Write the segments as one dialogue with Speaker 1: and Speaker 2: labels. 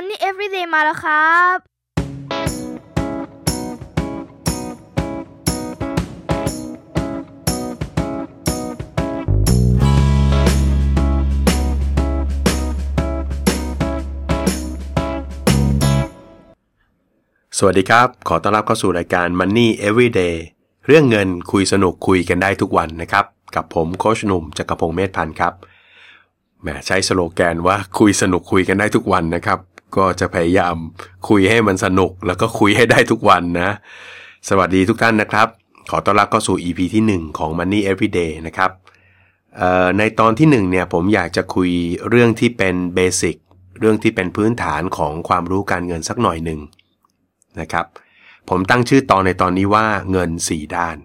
Speaker 1: Money Everyday มาแล้วครับ
Speaker 2: สวัสดีครับ ขอต้อนรับเข้าสู่รายการ Money Everyday เรื่องเงินคุยสนุกคุยกันได้ทุกวันนะครับ กับผมโคชหนุ่มจักรพงศ์เมธพันธ์ครับแหมใช้สโลแกนว่าคุยสนุกคุยกันได้ทุกวันนะครับ ก็จะพยายามคุยให้มันสนุกแล้วก็คุยให้ได้ทุกวันนะ สวัสดีทุกท่านนะครับ ขอต้อนรับเข้าสู่ EP ที่ 1 ของ Money Everyday นะครับในตอนที่1เนี่ยผมอยากจะคุยเรื่องที่เป็นเบสิกเรื่องที่เป็นพื้นฐานของความรู้การเงินสักหน่อยหนึ่งนะครับ ผมตั้งชื่อตอนในตอนนี้ว่าเงิน 4 ด้าน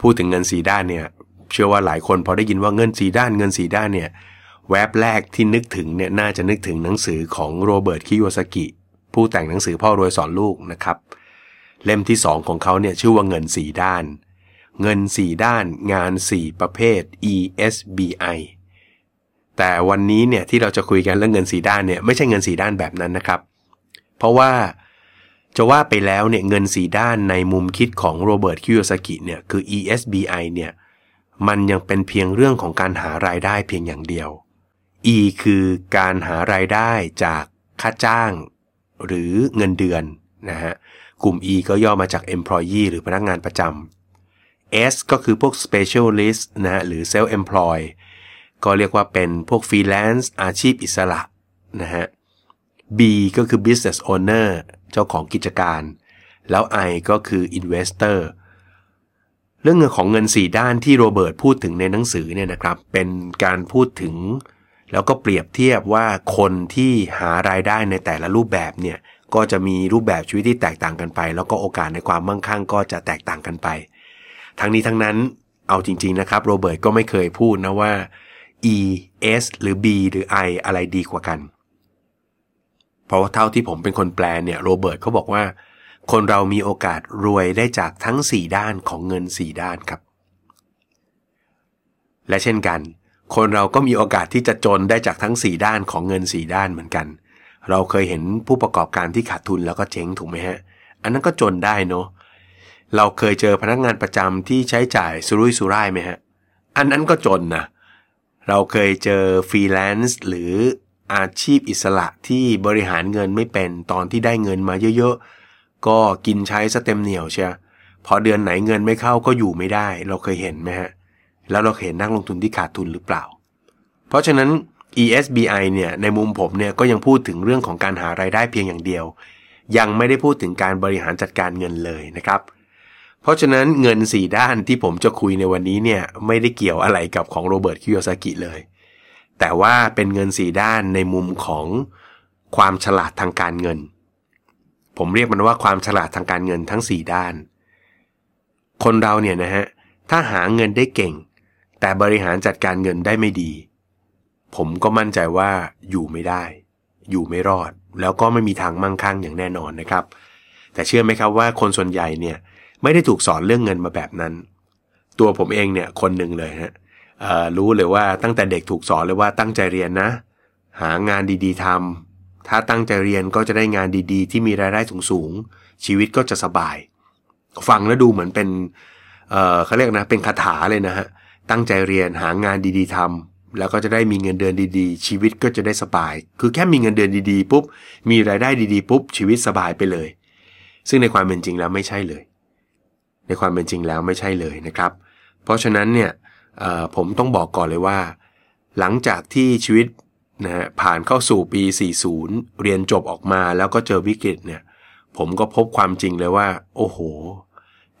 Speaker 2: พูดถึงเงิน 4 ด้านเนี่ยเชื่อว่าหลายคนพอได้ยินว่าเงิน 4 ด้านเงิน 4 ด้านเนี่ย แวบแรกที่นึกถึงเนี่ยน่าจะนึกถึงหนังสือของโรเบิร์ตคิโยสกิผู้แต่งหนังสือพ่อรวยสอนลูกนะครับ เล่มที่2ของเขาเนี่ยชื่อว่าเงิน4ด้าน เงิน4ด้านงาน4ประเภท ESBI แต่วันนี้เนี่ยที่เราจะคุยกันเรื่องเงิน4ด้านเนี่ยไม่ใช่เงิน4ด้านแบบนั้นนะครับ เพราะว่าจะว่าไปแล้วเนี่ยเงินสีด้านในมุมคิดของโรเบิร์ตคิโยสกิเนี่ยคือ ESBI เนี่ยมันยังเป็นเพียงเรื่องของการหารายได้เพียงอย่างเดียว E คือการหารายได้จากค่าจ้าง หรือเงินเดือนนะฮะ กลุ่ม E ก็ย่อมาจาก employee หรือพนักงานประจำ S ก็คือพวก specialist นะฮะ หรือ self employ ก็เรียกว่าเป็นพวก freelance อาชีพอิสระนะฮะ B ก็คือ business owner เจ้าของกิจการ แล้ว I ก็คือ investor เรื่องเงินของเงิน 4 ด้านที่โรเบิร์ตพูดถึงในหนังสือเนี่ยนะครับ เป็นการพูดถึง แล้วก็เปรียบเทียบว่าคนที่หารายได้ในแต่ละรูปแบบเนี่ยก็จะมีรูปแบบชีวิตที่แตกต่างกันไป แล้วก็โอกาสในความมั่งคั่งก็จะแตกต่างกันไป ทั้งนี้ทั้งนั้นเอาจริง ๆ นะครับโรเบิร์ตก็ไม่เคยพูดนะว่า E S หรือ B หรือ I อะไรดีกว่ากัน เพราะว่าเท่าที่ผมเป็นคนแปลเนี่ยโรเบิร์ตเขาบอกว่า คนเรามีโอกาสรวยได้จากทั้ง 4 ด้านของเงิน 4 ด้านครับ และเช่นกัน คนเราก็มีโอกาสที่จะจนได้จากทั้ง 4 ด้านของเงิน 4 ด้านเหมือนกัน เราเคยเห็นผู้ประกอบการที่ขาดทุนแล้วก็เจ๊งถูกไหมฮะ อันนั้นก็จนได้เนาะ เราเคยเจอพนักงานประจำที่ใช้จ่ายสุรุ่ยสุร่ายไหมฮะ อันนั้นก็จนนะ เราเคยเจอฟรีแลนซ์หรืออาชีพอิสระที่บริหารเงินไม่เป็นตอนที่ได้เงินมาเยอะๆ ก็กินใช้สเต็มเหนียวเชียพอเดือนไหนเงินไม่เข้าก็อยู่ไม่ได้ เราเคยเห็นไหมฮะ แล้วเราเห็นนักลงทุนที่ขาดทุนหรือเปล่า เพราะฉะนั้น ESBI เนี่ยในมุมผมเนี่ยก็ยังพูดถึงเรื่องของการหารายได้เพียงอย่างเดียว ยังไม่ได้พูดถึงการบริหารจัดการเงินเลยนะครับ เพราะฉะนั้นเงิน 4 ด้านที่ผมจะคุยในวันนี้เนี่ยไม่ได้เกี่ยวอะไรกับของโรเบิร์ตคิโยซากิเลย แต่ว่าเป็นเงิน 4 ด้านในมุมของความฉลาดทางการเงิน ผมเรียกมันว่าความฉลาดทางการเงินทั้ง 4 ด้าน คนเราเนี่ยนะฮะถ้าหาเงินได้เก่ง แต่บริหารจัดการเงินได้ไม่ดี ผมก็มั่นใจว่าอยู่ไม่ได้ อยู่ไม่รอด แล้วก็ไม่มีทางมั่งคั่งอย่างแน่นอนนะครับ แต่เชื่อไหมครับว่าคนส่วนใหญ่เนี่ยไม่ได้ถูกสอนเรื่องเงินมาแบบนั้น ตัวผมเองเนี่ยคนหนึ่งเลยฮะรู้เลยว่าตั้งแต่เด็กถูกสอนเลยว่าตั้งใจเรียนนะ หางานดีๆทำถ้าตั้งใจเรียนก็จะได้งานดีๆ ที่มีรายได้สูงๆชีวิตก็จะสบาย ฟังแล้วดูเหมือนเป็นเเขาเรียกนะเป็นคาถาเลยนะฮะ ตั้งใจเรียนหางานดีๆทำแล้วก็จะได้มีเงินเดือนดีๆ ชีวิตก็จะได้สบาย คือแค่มีเงินเดือนดีๆปุ๊บมีรายได้ดีๆปุ๊บชีวิตสบายไปเลย ซึ่งในความเป็นจริงแล้วไม่ใช่เลย ในความเป็นจริงแล้วไม่ใช่เลยนะครับ เพราะฉะนั้นเนี่ยผมต้องบอกก่อนเลยว่า หลังจากที่ชีวิตนะผ่านเข้าสู่ปี 40 เรียนจบออกมาแล้วก็เจอวิกฤตเนี่ยผมก็พบความจริงเลยว่า โอ้โห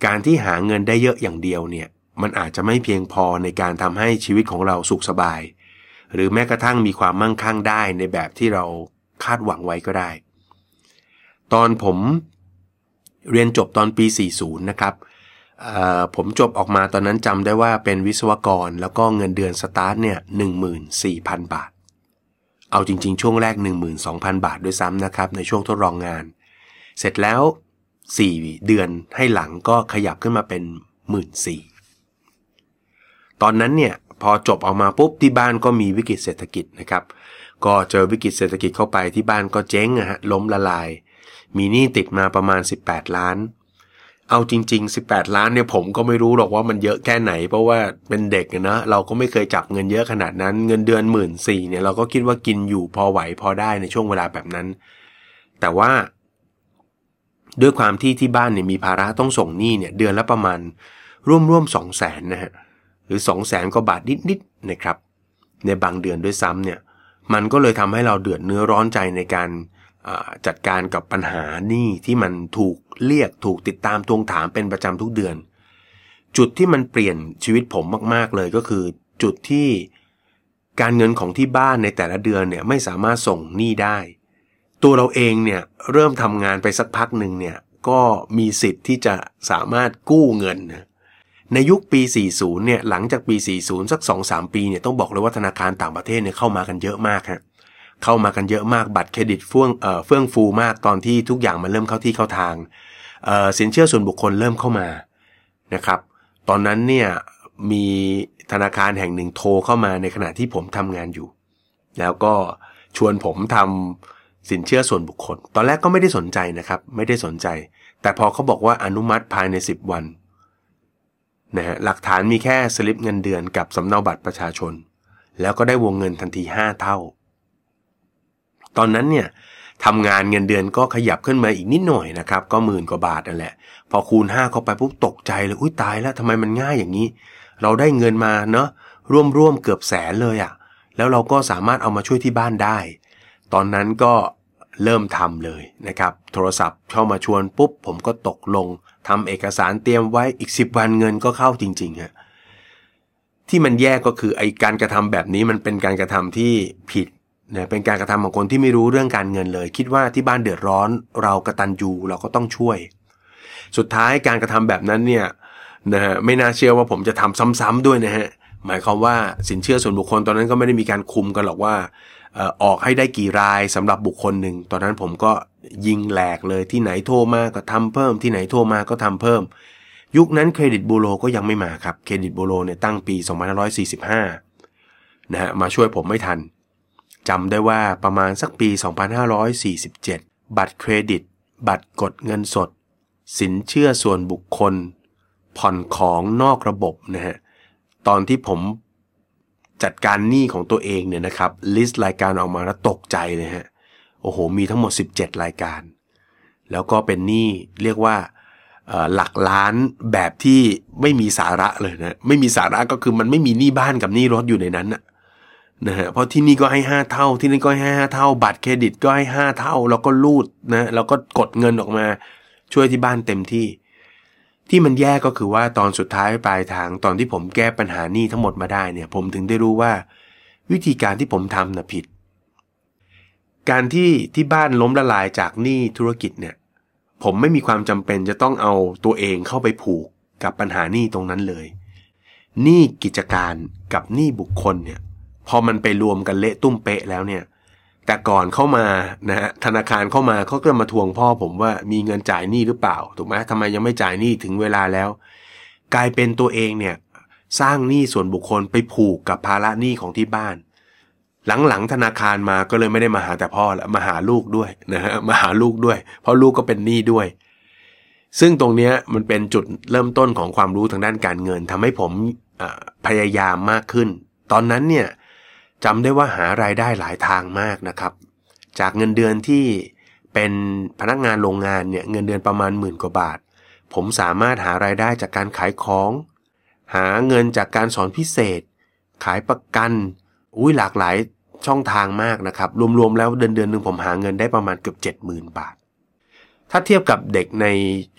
Speaker 2: การที่หาเงินได้เยอะอย่างเดียวเนี่ย มันอาจจะไม่เพียงพอในการทำให้ชีวิตของเราสุขสบาย หรือแม้กระทั่งมีความมั่งคั่งได้ในแบบที่เราคาดหวังไว้ก็ได้ ตอนผมเรียนจบตอนปี 40 นะครับผมจบออกมาตอนนั้นจำได้ว่าเป็นวิศวกรแล้วก็เงินเดือนสตาร์ทเนี่ย14,000 บาท เอาจริง ๆ ช่วงแรก 12,000 บาทด้วยซ้ำนะครับ ในช่วงทดลองงาน เสร็จแล้ว 4 เดือนให้หลังก็ขยับขึ้นมาเป็น 14,000 ตอนนั้นเนี่ยพอจบออกมาปุ๊บที่บ้านก็มีวิกฤตเศรษฐกิจนะครับ ก็เจอวิกฤตเศรษฐกิจเข้าไปที่บ้านก็เจ๊งอะฮะล้มละลาย มีหนี้ติดมาประมาณ 18 ล้าน เอาจริง ๆ 18 ล้านเนี่ยผมก็ไม่รู้หรอกว่ามันเยอะแค่ไหน เพราะว่าเป็นเด็กนะเราก็ไม่เคยจับเงินเยอะขนาดนั้น เงินเดือนหมื่นสี่เนี่ยเราก็คิดว่ากินอยู่พอไหวพอได้ในช่วงเวลาแบบนั้น แต่ว่า ด้วยความที่ที่บ้านเนี่ยมีภาระต้องส่งหนี้เนี่ยเดือนละประมาณร่วมๆสองแสนนะฮะ รือ 2 0 0แสนกว่าบาทนิดๆนะครับ ในบางเดือนด้วยซ้ำเนี่ยมันก็เลยทำให้เราเดือดเนื้อร้อนใจในการจัดการกับปัญหาหนี้ที่มันถูกเรียกถูกติดตามทวงถามเป็นประจำทุกเดือน จุดที่มันเปลี่ยนชีวิตผมมาก ๆ เลยก็คือจุดที่การเงินของที่บ้านในแต่ละเดือนเนี่ยไม่สามารถส่งหนี้ได้ ตัวเราเองเนี่ยเริ่มทำงานไปสักพักหนึ่งเนี่ยก็มีสิทธิ์ที่จะสามารถกู้เงินนะ ในยุคปี 40 เนี่ยหลังจากปี 40 สัก 2-3 ปีเนี่ยต้องบอกเลยว่าธนาคารต่างประเทศเนี่ยเข้ามากันเยอะมากฮะเข้ามากันเยอะมากบัตรเครดิตเฟื่องเอ่อเฟื่องฟูมากตอนที่ทุกอย่างมันเริ่มเข้าที่เข้าทางเอ่อสินเชื่อส่วนบุคคลเริ่มเข้ามานะครับตอนนั้นเนี่ยมีธนาคารแห่งหนึ่งโทรเข้ามาในขณะที่ผมทำงานอยู่ แล้วก็ชวนผมทำสินเชื่อส่วนบุคคล ตอนแรกก็ไม่ได้สนใจนะครับ ไม่ได้สนใจ แต่พอเขาบอกว่าอนุมัติภายใน 10 วัน นะฮะหลักฐานมีแค่สลิปเงินเดือนกับสำเนาบัตรประชาชน แล้วก็ได้วงเงินทันที 5 เท่า ตอนนั้นเนี่ยทำงานเงินเดือนก็ขยับขึ้นมาอีกนิดหน่อยนะครับ ก็หมื่นกว่าบาทนั่นแหละ พอคูณ 5 เข้าไปปุ๊บตกใจเลยอุ้ยตายแล้วทำไมมันง่ายอย่างนี้ เราได้เงินมาเนาะร่วมๆเกือบแสนเลยอะ่ะแล้วเราก็สามารถเอามาช่วยที่บ้านได้ ตอนนั้นก็เริ่มทำเลยนะครับ โทรศัพท์เข้ามาชวนปุ๊บผมก็ตกลง ทำเอกสารเตรียมไว้อีก 10 วันเงินก็เข้าจริงๆฮะที่มันแย่ก็คือไอการกระทำแบบนี้มันเป็นการกระทำที่ผิดนะเป็นการกระทำของคนที่ไม่รู้เรื่องการเงินเลย คิดว่าที่บ้านเดือดร้อน เรากระตันยูเราก็ต้องช่วย สุดท้ายการกระทำแบบนั้นเนี่ยนะฮะไม่น่าเชื่อว่าผมจะทำซ้ำๆด้วยนะฮะหมายความว่าสินเชื่อส่วนบุคคลตอนนั้นก็ไม่ได้มีการคุมกันหรอกว่าออกให้ได้กี่รายสำหรับบุคคลหนึ่งตอนนั้นผมก็ ยิงแหลกเลยที่ไหนโทรมาก็ทำเพิ่ม ที่ไหนโทรมาก็ทำเพิ่ม ยุคนั้นเครดิตบูโรก็ยังไม่มาครับ เครดิตบูโรเนี่ยตั้งปี 2545 นะฮะมาช่วยผมไม่ทันจำได้ว่าประมาณสักปี 2547 บัตรเครดิต บัตรกดเงินสด สินเชื่อส่วนบุคคล ผ่อนของนอกระบบนะฮะตอนที่ผมจัดการหนี้ของตัวเองเนี่ยนะครับ ลิสต์รายการออกมาแล้วตกใจเลยฮะ โอ้โห มีทั้งหมด 17 รายการ แล้วก็เป็นหนี้เรียกว่าหลักล้านแบบที่ไม่มีสาระเลยนะ ไม่มีสาระก็คือมันไม่มีหนี้บ้านกับหนี้รถอยู่ในนั้นนะนะฮะเพราะที่นี่ก็ให้ 5 เท่า ที่นี่ก็ให้ 5 เท่า บัตรเครดิตก็ให้ 5 เท่า แล้วก็รูดนะแล้วก็กดเงินออกมาช่วยที่บ้านเต็มที่ ที่มันแย่ก็คือว่าตอนสุดท้ายปลายทางตอนที่ผมแก้ปัญหานี้ทั้งหมดมาได้เนี่ย ผมถึงได้รู้ว่า วิธีการที่ผมทำน่ะผิด การที่ที่บ้านล้มละลายจากหนี้ธุรกิจเนี่ย ผมไม่มีความจำเป็นจะต้องเอาตัวเองเข้าไปผูกกับปัญหาหนี้ตรงนั้นเลยหนี้กิจการกับหนี้บุคคลเนี่ย พอมันไปรวมกันเละตุ้มเป๊ะแล้วเนี่ย แต่ก่อนเข้ามานะฮะธนาคารเข้ามาเขาก็มาทวงพ่อผมว่ามีเงินจ่ายหนี้หรือเปล่าถูกไหมทำไมยังไม่จ่ายหนี้ถึงเวลาแล้ว กลายเป็นตัวเองเนี่ย สร้างหนี้ส่วนบุคคลไปผูกกับภาระหนี้ของที่บ้าน หลังๆธนาคารมาก็เลยไม่ได้มาหาแต่พ่อล้วมาหาลูกด้วยนะฮะมาหาลูกด้วย เพราะลูกก็เป็นหนี้ด้วย ซึ่งตรงนี้มันเป็นจุดเริ่มต้นของความรู้ทางด้านการเงินทำให้ผมพยายามมากขึ้น ตอนนั้นเนี่ยจำได้ว่าหารายได้หลายทางมากนะครับ จากเงินเดือนที่เป็นพนักงานโรงงานเนี่ยเงินเดือนประมาณหมื่นกว่าบาท ผมสามารถหารายได้จากการขายของ หาเงินจากการสอนพิเศษ ขายประกัน อุ้ยหลากหลาย ช่องทางมากนะครับ รวมๆ แล้วเดือนเดือนหนึ่งผมหาเงินได้ประมาณเกือบ 70,000 บาท ถ้าเทียบกับเด็กใน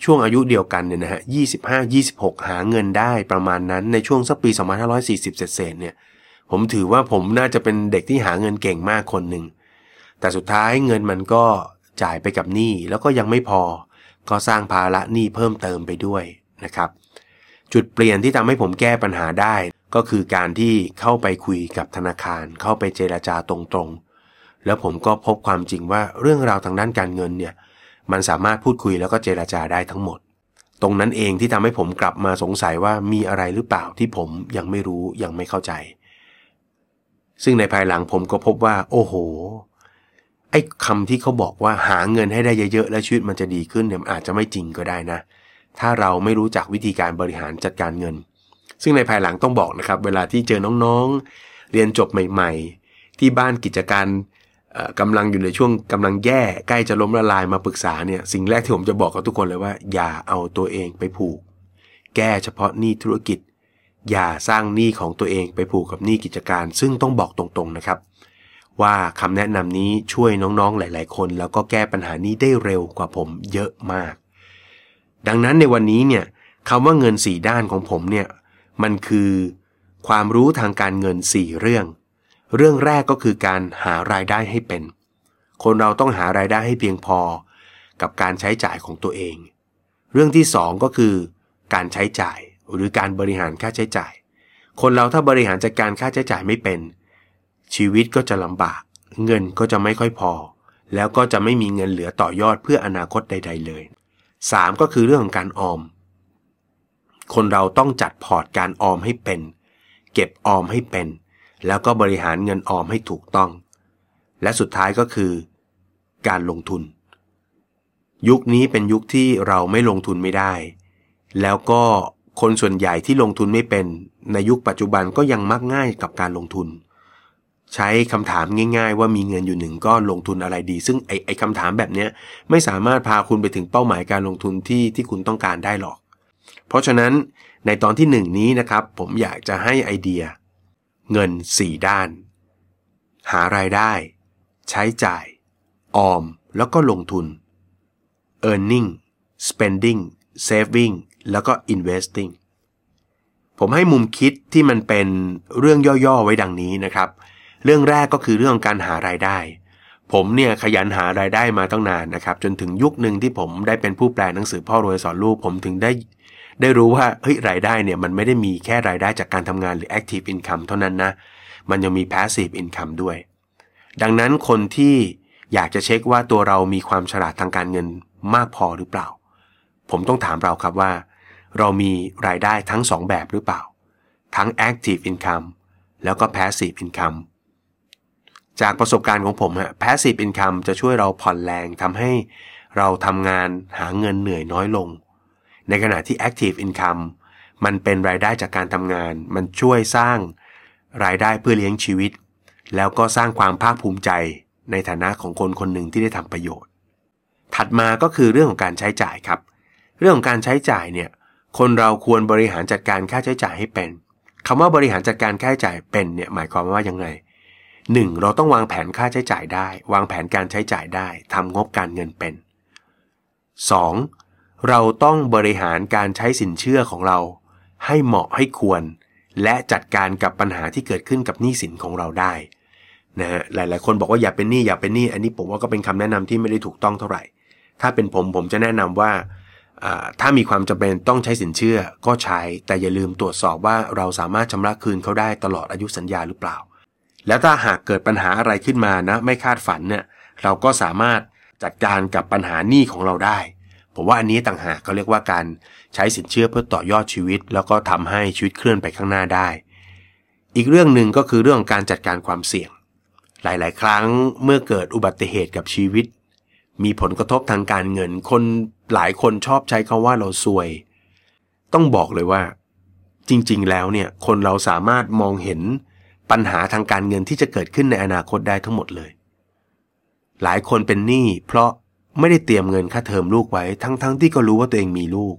Speaker 2: ช่วงอายุเดียวกันเนี่ยนะฮะ25 26 หาเงินได้ประมาณนั้นในช่วงสักปี 2540 เศษเนี่ย ผมถือว่าผมน่าจะเป็นเด็กที่หาเงินเก่งมากคนหนึ่ง แต่สุดท้ายเงินมันก็จ่ายไปกับหนี้แล้วก็ยังไม่พอ ก็สร้างภาระหนี้เพิ่มเติมไปด้วยนะครับ จุดเปลี่ยนที่ทำให้ผมแก้ปัญหาได้ ก็คือการที่เข้าไปคุยกับธนาคาร เข้าไปเจราจาตรงๆ แล้วผมก็พบความจริงว่าเรื่องราวทางด้านการเงินเนี่ยมันสามารถพูดคุยแล้วก็เจราจาได้ทั้งหมด ตรงนั้นเองที่ทำให้ผมกลับมาสงสัยว่ามีอะไรหรือเปล่าที่ผมยังไม่รู้ยังไม่เข้าใจ ซึ่งในภายหลังผมก็พบว่า โอ้โหไอ้คำที่เขาบอกว่าหาเงินให้ได้เยอะๆและชีวิตมันจะดีขึ้นเนี่ยอาจจะไม่จริงก็ได้นะ ถ้าเราไม่รู้จักวิธีการบริหารจัดการเงิน ซึ่งในภายหลังต้องบอกนะครับ เวลาที่เจอน้องๆ เรียนจบใหม่ ๆ ที่บ้านกิจการกำลังอยู่ในช่วงกำลังแย่ใกล้จะล้มละลายมาปรึกษาเนี่ยสิ่งแรกที่ผมจะบอกกับทุกคนเลยว่า อย่าเอาตัวเองไปผูก แก้เฉพาะหนี้ธุรกิจ อย่าสร้างหนี้ของตัวเองไปผูกกับหนี้กิจการ ซึ่งต้องบอกตรงๆนะครับ ว่าคำแนะนำนี้ช่วยน้องๆหลาย ๆ คน แล้วก็แก้ปัญหานี้ได้เร็วกว่าผมเยอะมาก ดังนั้นในวันนี้เนี่ยคำว่าเงิน 4 ด้านของผมเนี่ย มันคือความรู้ทางการเงิน 4 เรื่อง เรื่องแรกก็คือการหารายได้ให้เป็น คนเราต้องหารายได้ให้เพียงพอ กับการใช้จ่ายของตัวเอง เรื่องที่สองก็คือการใช้จ่ายหรือการบริหารค่าใช้จ่าย คนเราถ้าบริหารจัดการค่าใช้จ่ายไม่เป็น ชีวิตก็จะลำบาก เงินก็จะไม่ค่อยพอ แล้วก็จะไม่มีเงินเหลือต่อยอดเพื่ออนาคตใด ๆ เลย 3. ก็คือเรื่องของการออม คนเราต้องจัดพอร์ตการออมให้เป็น เก็บออมให้เป็น แล้วก็บริหารเงินออมให้ถูกต้อง และสุดท้ายก็คือ การลงทุน ยุคนี้เป็นยุคที่เราไม่ลงทุนไม่ได้ แล้วก็คนส่วนใหญ่ที่ลงทุนไม่เป็น ในยุคปัจจุบันก็ยังมักง่ายกับการลงทุน ใช้คำถามง่าย ๆ ว่ามีเงินอยู่หนึ่งก็ลงทุนอะไรดี ซึ่งไอ้ไอคำถามแบบนี้ไม่สามารถพาคุณไปถึงเป้าหมายการลงทุนที่ที่คุณต้องการได้หรอก เพราะฉะนั้นในตอนที่หนึ่งนี้นะครับ ผมอยากจะให้ไอเดีย เงิน 4 ด้าน หารายได้ ใช้จ่าย ออม แล้วก็ลงทุน earning spending saving แล้วก็ investing ผมให้มุมคิดที่มันเป็นเรื่องย่อๆไว้ดังนี้นะครับ เรื่องแรกก็คือเรื่องการหารายได้ ผมเนี่ยขยันหารายได้มาตั้งนานนะครับ จนถึงยุคหนึ่งที่ผมได้เป็นผู้แปลหนังสือพ่อรวยสอนลูก ผมถึงได้ได้รู้ว่าเฮ้ยรายได้เนี่ยมันไม่ได้มีแค่รายได้จากการทำงานหรือ active income เท่านั้นนะ มันยังมี passive income ด้วย ดังนั้นคนที่อยากจะเช็คว่าตัวเรามีความฉลาดทางการเงินมากพอหรือเปล่า ผมต้องถามเราครับว่า เรามีรายได้ทั้ง 2 แบบหรือเปล่า ทั้ง active income แล้วก็ passive income จากประสบการณ์ของผมฮะ passive income จะช่วยเราผ่อนแรงทำให้เราทำงานหาเงินเหนื่อยน้อยลง ในขณะที่ active income มันเป็นรายได้จากการทำงาน มันช่วยสร้างรายได้เพื่อเลี้ยงชีวิต แล้วก็สร้างความภาคภูมิใจในฐานะของคนคนหนึ่งที่ได้ทำประโยชน์ ถัดมาก็คือเรื่องของการใช้จ่ายครับ เรื่องของการใช้จ่ายเนี่ย คนเราควรบริหารจัดการค่าใช้จ่ายให้เป็นคำว่าบริหารจัดการค่าใช้จ่ายเป็นเนี่ยหมายความว่ายังไง 1. เราต้องวางแผนค่าใช้จ่ายได้ วางแผนการใช้จ่ายได้ทำงบการเงินเป็น 2. เราต้องบริหารการใช้สินเชื่อของเรา ให้เหมาะให้ควร และจัดการกับปัญหาที่เกิดขึ้นกับหนี้สินของเราได้นะฮะหลายๆ คนบอกว่าอย่าเป็นหนี้อย่าเป็นหนี้อันนี้ผมว่าก็เป็นคำแนะนำที่ไม่ได้ถูกต้องเท่าไหร่ ถ้าเป็นผมผมจะแนะนำว่าถ้ามีความจำเป็นต้องใช้สินเชื่อก็ใช้ แต่อย่าลืมตรวจสอบว่าเราสามารถชำระคืนเขาได้ตลอดอายุสัญญาหรือเปล่า แล้วถ้าหากเกิดปัญหาอะไรขึ้นมานะไม่คาดฝันเนี่ยเราก็สามารถจัดการกับปัญหาหนี้ของเราได้ ผมว่าอันนี้ต่างหากเขาเรียกว่าการใช้สินเชื่อเพื่อต่อยอดชีวิต แล้วก็ทำให้ชีวิตเคลื่อนไปข้างหน้าได้ อีกเรื่องหนึ่งก็คือเรื่องการจัดการความเสี่ยง หลาย ๆ ครั้งเมื่อเกิดอุบัติเหตุกับชีวิต มีผลกระทบทางการเงิน คนหลายคนชอบใช้คาว่าเราซวย ต้องบอกเลยว่า จริง ๆ แล้วเนี่ยคนเราสามารถมองเห็น ปัญหาทางการเงินที่จะเกิดขึ้นในอนาคตได้ทั้งหมดเลย หลายคนเป็นหนี้เพราะไม่ได้เตรียมเงินค่าเทอมลูกไว้ ทั้งๆทที่ก็รู้ว่าตัวเองมีลูก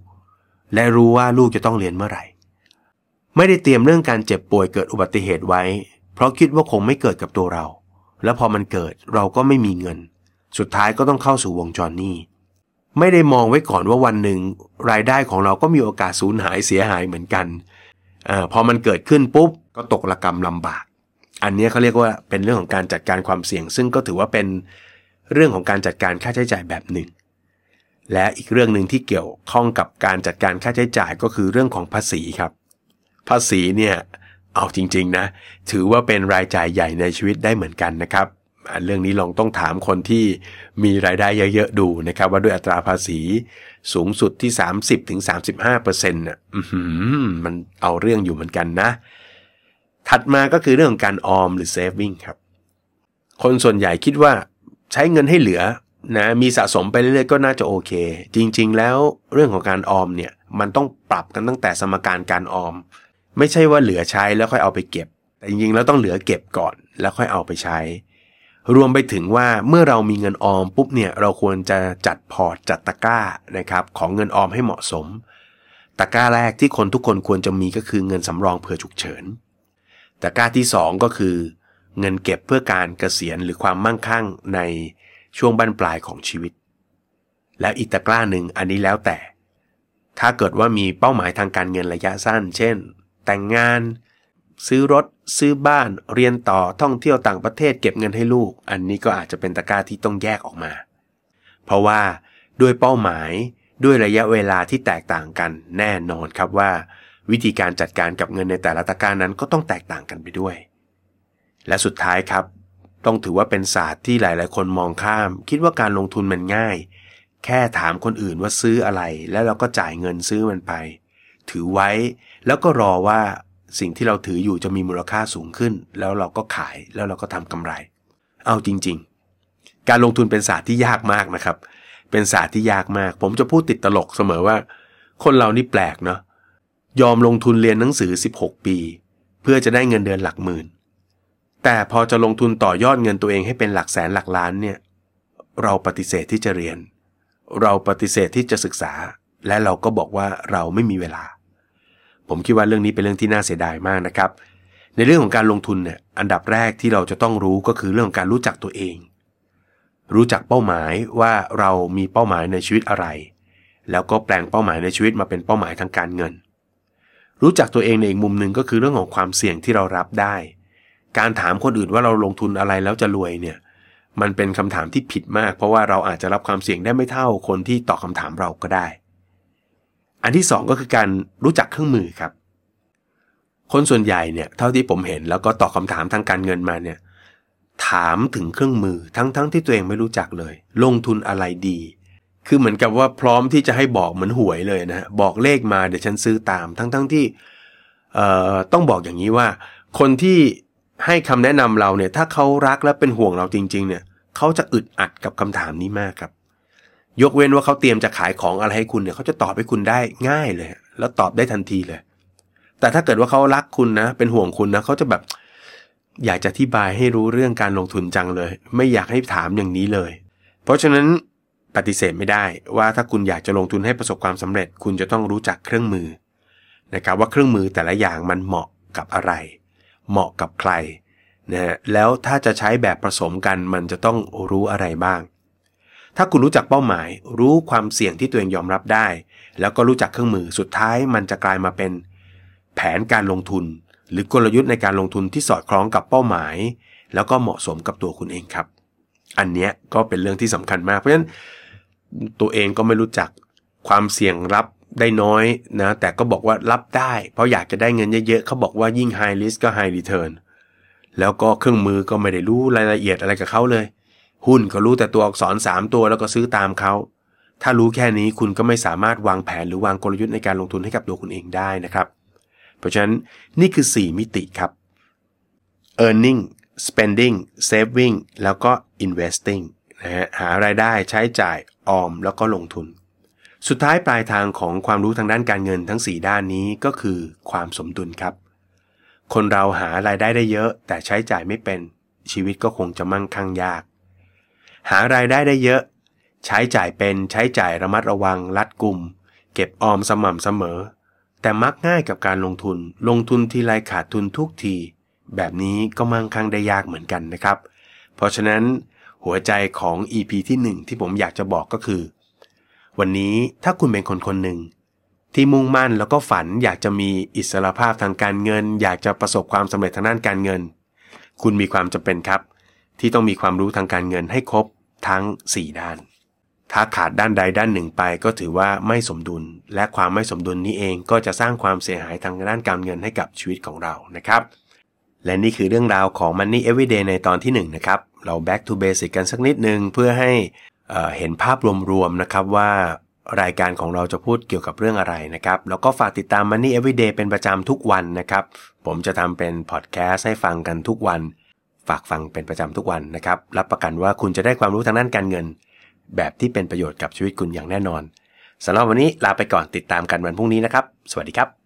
Speaker 2: และรู้ว่าลูกจะต้องเรียนเมื่อไหร่ ไม่ได้เตรียมเรื่องการเจ็บป่วยเกิดอุบัติเหตุไว้ เพราะคิดว่าคงไม่เกิดกับตัวเรา แล้วพอมันเกิดเราก็ไม่มีเงิน สุดท้ายก็ต้องเข้าสู่วงจรหนี้ไม่ได้มองไว้ก่อนว่าวันหนึ่ง รายได้ของเราก็มีโอกาสสูญหายเสียหายเหมือนกันอพอมันเกิดขึ้นปุ๊บ ก็ตกระกรรมลำบาก อันนี้เขาเรียกว่าเป็นเรื่องของการจัดการความเสี่ยง ซึ่งก็ถือว่าเป็นเรื่องของการจัดการค่าใช้จ่ายแบบหนึ่ง และอีกเรื่องหนึ่งที่เกี่ยวข้องกับการจัดการค่าใช้จ่ายก็คือเรื่องของภาษีครับ ภาษีเนี่ยเอาจริงๆนะ ถือว่าเป็นรายจ่ายใหญ่ในชีวิตได้เหมือนกันนะครับเรื่องนี้ลองต้องถามคนที่มีรายได้เยอะๆดูนะครับ ว่าด้วยอัตราภาษีสูงสุดที่ 30-35%น่ะมันเอาเรื่องอยู่เหมือนกันนะ ถัดมาก็คือเรื่องของการออมหรือ saving ครับ คนส่วนใหญ่คิดว่าใช้เงินให้เหลือนะมีสะสมไปเรื่อยๆก็น่าจะโอเค จริงๆ แล้วเรื่องของการออมเนี่ยมันต้องปรับกันตั้งแต่สมการการออม ไม่ใช่ว่าเหลือใช้แล้วค่อยเอาไปเก็บ แต่จริงๆแล้วต้องเหลือเก็บก่อนแล้วค่อยเอาไปใช้ รวมไปถึงว่าเมื่อเรามีเงินออมปุ๊บเนี่ยเราควรจะจัดพอร์ตจัดตะกร้านะครับของเงินออมให้เหมาะสม ตะกร้าแรกที่คนทุกคนควรจะมีก็คือเงินสำรองเผื่อฉุกเฉิน ตะกร้าที่ 2 ก็คือ เงินเก็บเพื่อการเกษียณหรือความมั่งคั่งในช่วงบั้นปลายของชีวิต แล้วอีกตะกร้าหนึ่งอันนี้แล้วแต่ ถ้าเกิดว่ามีเป้าหมายทางการเงินระยะสั้น เช่น แต่งงาน ซื้อรถ ซื้อบ้าน เรียนต่อท่องเที่ยวต่างประเทศเก็บเงินให้ลูก อันนี้ก็อาจจะเป็นตะกร้าที่ต้องแยกออกมา เพราะว่าด้วยเป้าหมายด้วยระยะเวลาที่แตกต่างกันแน่นอนครับว่า วิธีการจัดการกับเงินในแต่ละตะกร้านั้นก็ต้องแตกต่างกันไปด้วย และสุดท้ายครับ ต้องถือว่าเป็นศาสตร์ที่หลาย ๆ คนมองข้าม คิดว่าการลงทุนมันง่าย แค่ถามคนอื่นว่าซื้ออะไร แล้วเราก็จ่ายเงินซื้อมันไป ถือไว้แล้วก็รอว่าสิ่งที่เราถืออยู่จะมีมูลค่าสูงขึ้น แล้วเราก็ขายแล้วเราก็ทำกำไร เอาจริง ๆ การลงทุนเป็นศาสตร์ที่ยากมากนะครับ เป็นศาสตร์ที่ยากมาก ผมจะพูดติดตลกเสมอว่า คนเรานี่แปลกเนาะ ยอมลงทุนเรียนหนังสือ 16 ปี เพื่อจะได้เงินเดือนหลักหมื่น แต่พอจะลงทุนต่อยอดเงินตัวเองให้เป็นหลักแสนหลักล้านเนี่ย เราปฏิเสธที่จะเรียน เราปฏิเสธที่จะศึกษา และเราก็บอกว่าเราไม่มีเวลา ผมคิดว่าเรื่องนี้เป็นเรื่องที่น่าเสียดายมากนะครับ ในเรื่องของการลงทุนเนี่ยอันดับแรกที่เราจะต้องรู้ก็คือเรื่องของการรู้จักตัวเอง รู้จักเป้าหมายว่าเรามีเป้าหมายในชีวิตอะไร แล้วก็แปลงเป้าหมายในชีวิตมาเป็นเป้าหมายทางการเงิน รู้จักตัวเองในอีกมุมหนึ่งก็คือเรื่องของความเสี่ยงที่เรารับได้ การถามคนอื่นว่าเราลงทุนอะไรแล้วจะรวยเนี่ย มันเป็นคำถามที่ผิดมาก เพราะว่าเราอาจจะรับความเสี่ยงได้ไม่เท่าคนที่ตอบคาถามเราก็ได้ อันที่ 2 ก็คือการรู้จักเครื่องมือครับ คนส่วนใหญ่เนี่ยเท่าที่ผมเห็นแล้วก็ตอบคาถามทางการเงินมาเนี่ยถามถึงเครื่องมือทั้งๆทที่ตัวเองไม่รู้จักเลย ลงทุนอะไรดี คือเหมือนกับว่าพร้อมที่จะให้บอกเหมือนหวยเลยนะบอกเลขมาเดี๋ยวฉันซื้อตาม ทั้งๆทที่ต้องบอกอย่างนี้ว่า คนที่ให้คำแนะนำเราเนี่ย ถ้าเขารักและเป็นห่วงเราจริง ๆ เนี่ยเขาจะอึดอัดกับคำถามนี้มากครับ ยกเว้นว่าเขาเตรียมจะขายของอะไรให้คุณเนี่ยเขาจะตอบให้คุณได้ง่ายเลย แล้วตอบได้ทันทีเลย แต่ถ้าเกิดว่าเขารักคุณนะ เป็นห่วงคุณนะเขาจะแบบ อยากจะอธิบายให้รู้เรื่องการลงทุนจังเลย ไม่อยากให้ถามอย่างนี้เลย เพราะฉะนั้น ปฏิเสธไม่ได้ว่าถ้าคุณอยากจะลงทุนให้ประสบความสำเร็จ คุณจะต้องรู้จักเครื่องมือนะครับว่าเครื่องมือแต่ละอย่างมันเหมาะกับอะไร เหมาะกับใครนะฮะแล้วถ้าจะใช้แบบผสมกันมันจะต้องรู้อะไรบ้าง ถ้าคุณรู้จักเป้าหมาย รู้ความเสี่ยงที่ตัวเองยอมรับได้ แล้วก็รู้จักเครื่องมือสุดท้ายมันจะกลายมาเป็น แผนการลงทุน หรือกลยุทธ์ในการลงทุนที่สอดคล้องกับเป้าหมาย แล้วก็เหมาะสมกับตัวคุณเองครับ อันนี้ก็เป็นเรื่องที่สำคัญมากเพราะฉะนั้น ตัวเองก็ไม่รู้จักความเสี่ยงรับได้น้อยนะ แต่ก็บอกว่ารับได้ เพราะอยากจะได้เงินเยอะๆเขาบอกว่ายิ่ง high risk ก็ high return แล้วก็เครื่องมือก็ไม่ได้รู้รายละเอียดอะไรกับเขาเลย หุ้นก็รู้แต่ตัวอักษร 3 ตัวแล้วก็ซื้อตามเขา ถ้ารู้แค่นี้คุณก็ไม่สามารถวางแผนหรือวางกลยุทธ์ในการลงทุนให้กับตัวคุณเองได้นะครับ เพราะฉะนั้นนี่คือ 4 มิติครับ earning spending saving แล้วก็ investing นะฮะหารายได้ใช้จ่าย ออมแล้วก็ลงทุน สุดท้ายปลายทางของความรู้ทางด้านการเงินทั้ง 4 ด้านนี้ก็คือความสมดุลครับ คนเราหารายได้ได้เยอะ แต่ใช้จ่ายไม่เป็น ชีวิตก็คงจะมั่งคั่งยาก หารายได้ได้เยอะ ใช้จ่ายเป็นใช้จ่ายระมัดระวังรัดกุม เก็บออมสม่ำเสมอ แต่มักง่ายกับการลงทุน ลงทุนทีไรขาดทุนทุกที แบบนี้ก็มั่งคั่งได้ยากเหมือนกันนะครับ เพราะฉะนั้น หัวใจของ EP ที่ 1 ที่ผมอยากจะบอกก็คือ วันนี้ถ้าคุณเป็นคนคนหนึ่ง ที่มุ่งมั่นแล้วก็ฝันอยากจะมีอิสรภาพทางการเงิน อยากจะประสบความสำเร็จทางด้านการเงิน คุณมีความจำเป็นครับ ที่ต้องมีความรู้ทางการเงินให้ครบทั้ง 4 ด้าน ถ้าขาดด้านใดด้านหนึ่งไปก็ถือว่าไม่สมดุล และความไม่สมดุลนี้เองก็จะสร้างความเสียหายทางด้านการเงินให้กับชีวิตของเรานะครับ และนี่คือเรื่องราวของ Money Everyday ในตอนที่1นะครับ เรา back to basic กันสักนิดนึง เพื่อให้เห็นภาพรวมๆนะครับว่ารายการของเราจะพูดเกี่ยวกับเรื่องอะไรนะครับ แล้วก็ฝากติดตาม Money Everyday เป็นประจำทุกวันนะครับ ผมจะทำเป็นพอดแคสต์ให้ฟังกันทุกวัน ฝากฟังเป็นประจำทุกวันนะครับ รับประกันว่าคุณจะได้ความรู้ทางด้านการเงิน แบบที่เป็นประโยชน์กับชีวิตคุณอย่างแน่นอนสำหรับวันนี้ลาไปก่อนติดตามกันวันพรุ่งนี้นะครับ สวัสดีครับ